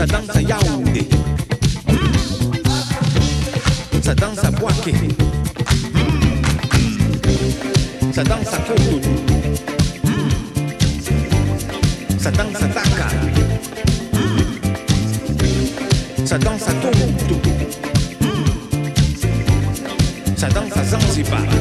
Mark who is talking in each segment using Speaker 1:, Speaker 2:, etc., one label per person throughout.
Speaker 1: Ça danse à Yaoundé. Hmm. Ça danse à Boaké. Hmm. Ça danse à Cotonou. Hmm. Ça danse à Dakar. Ça danse à Toronto. Ça danse à Zanzibar.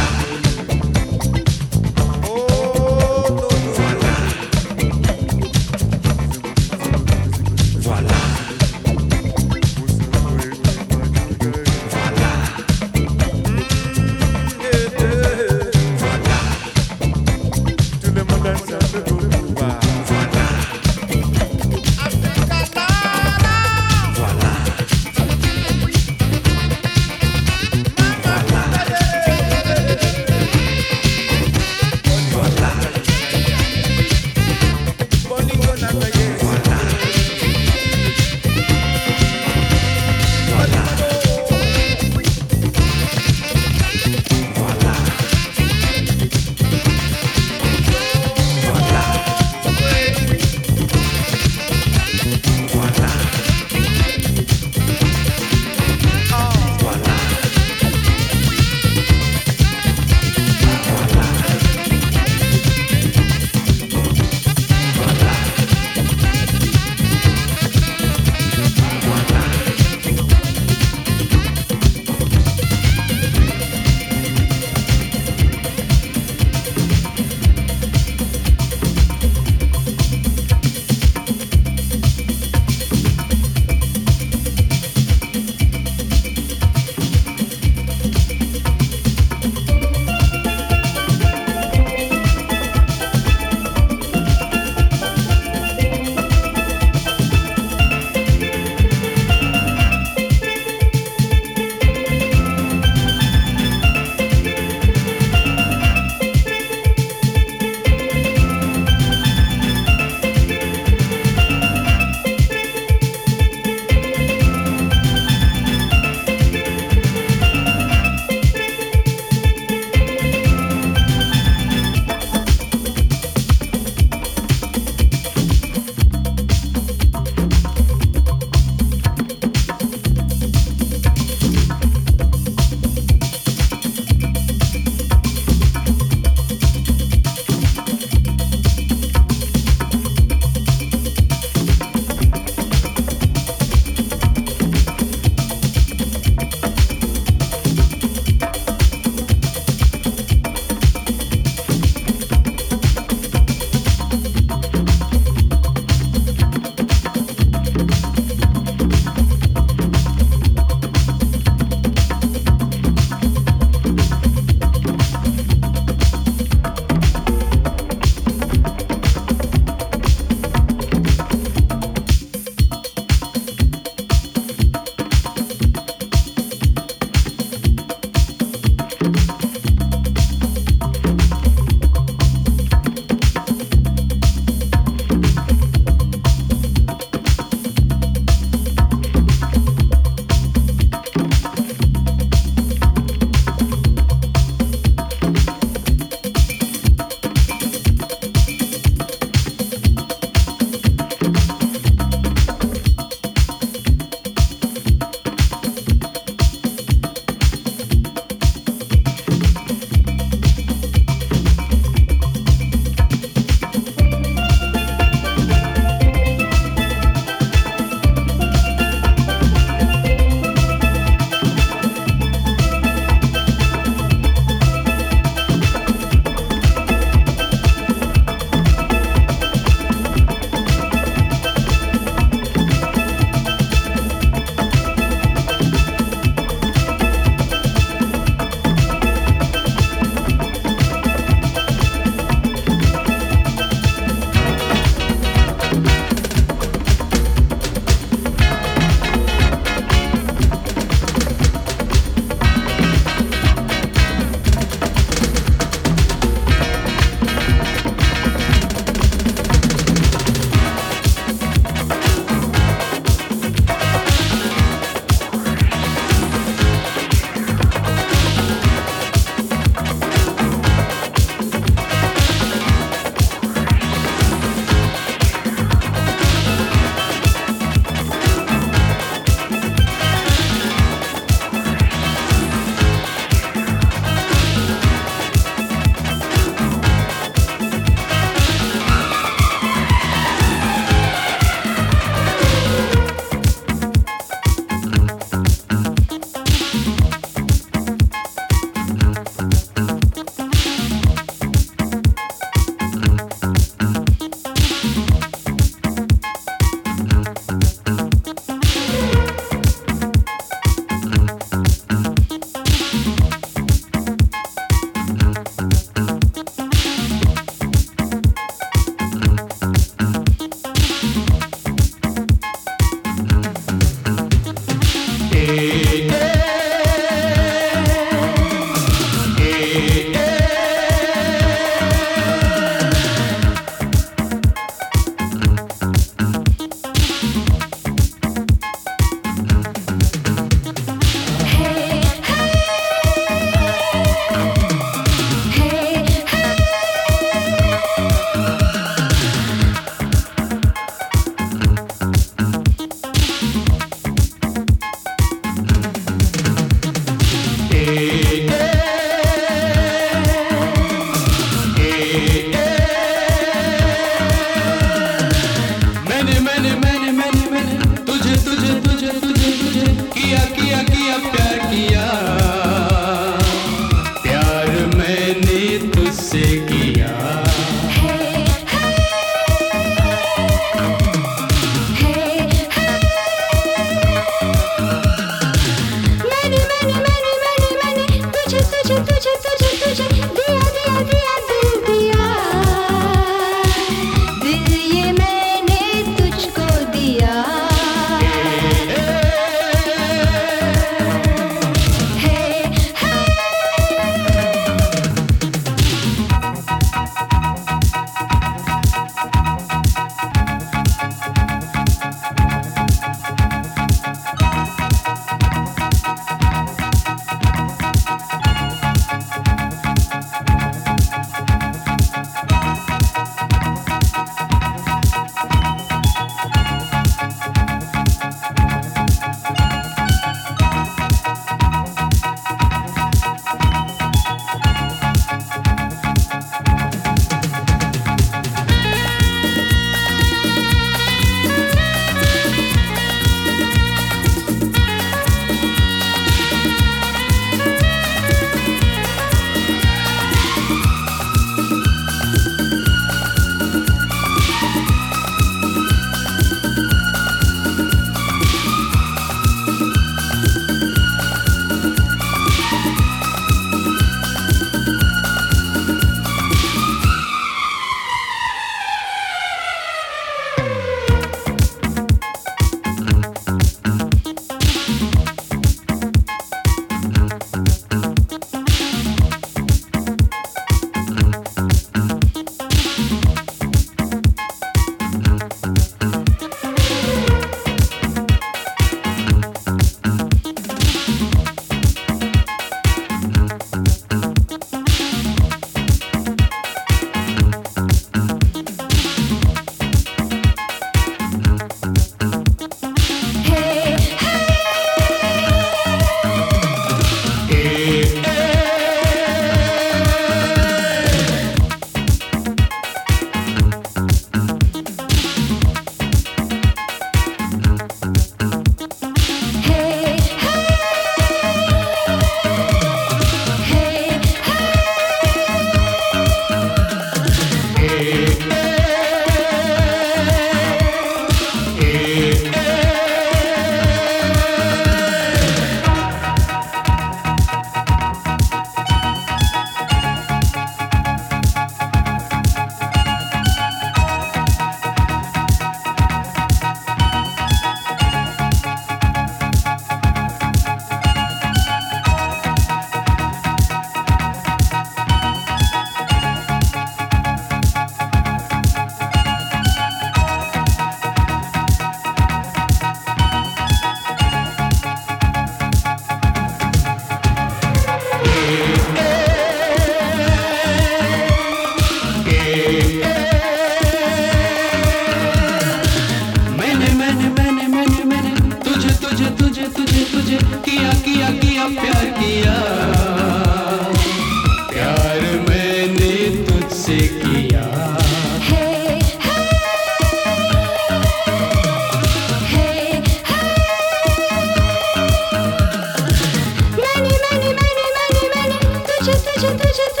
Speaker 2: Tudo que a
Speaker 1: gente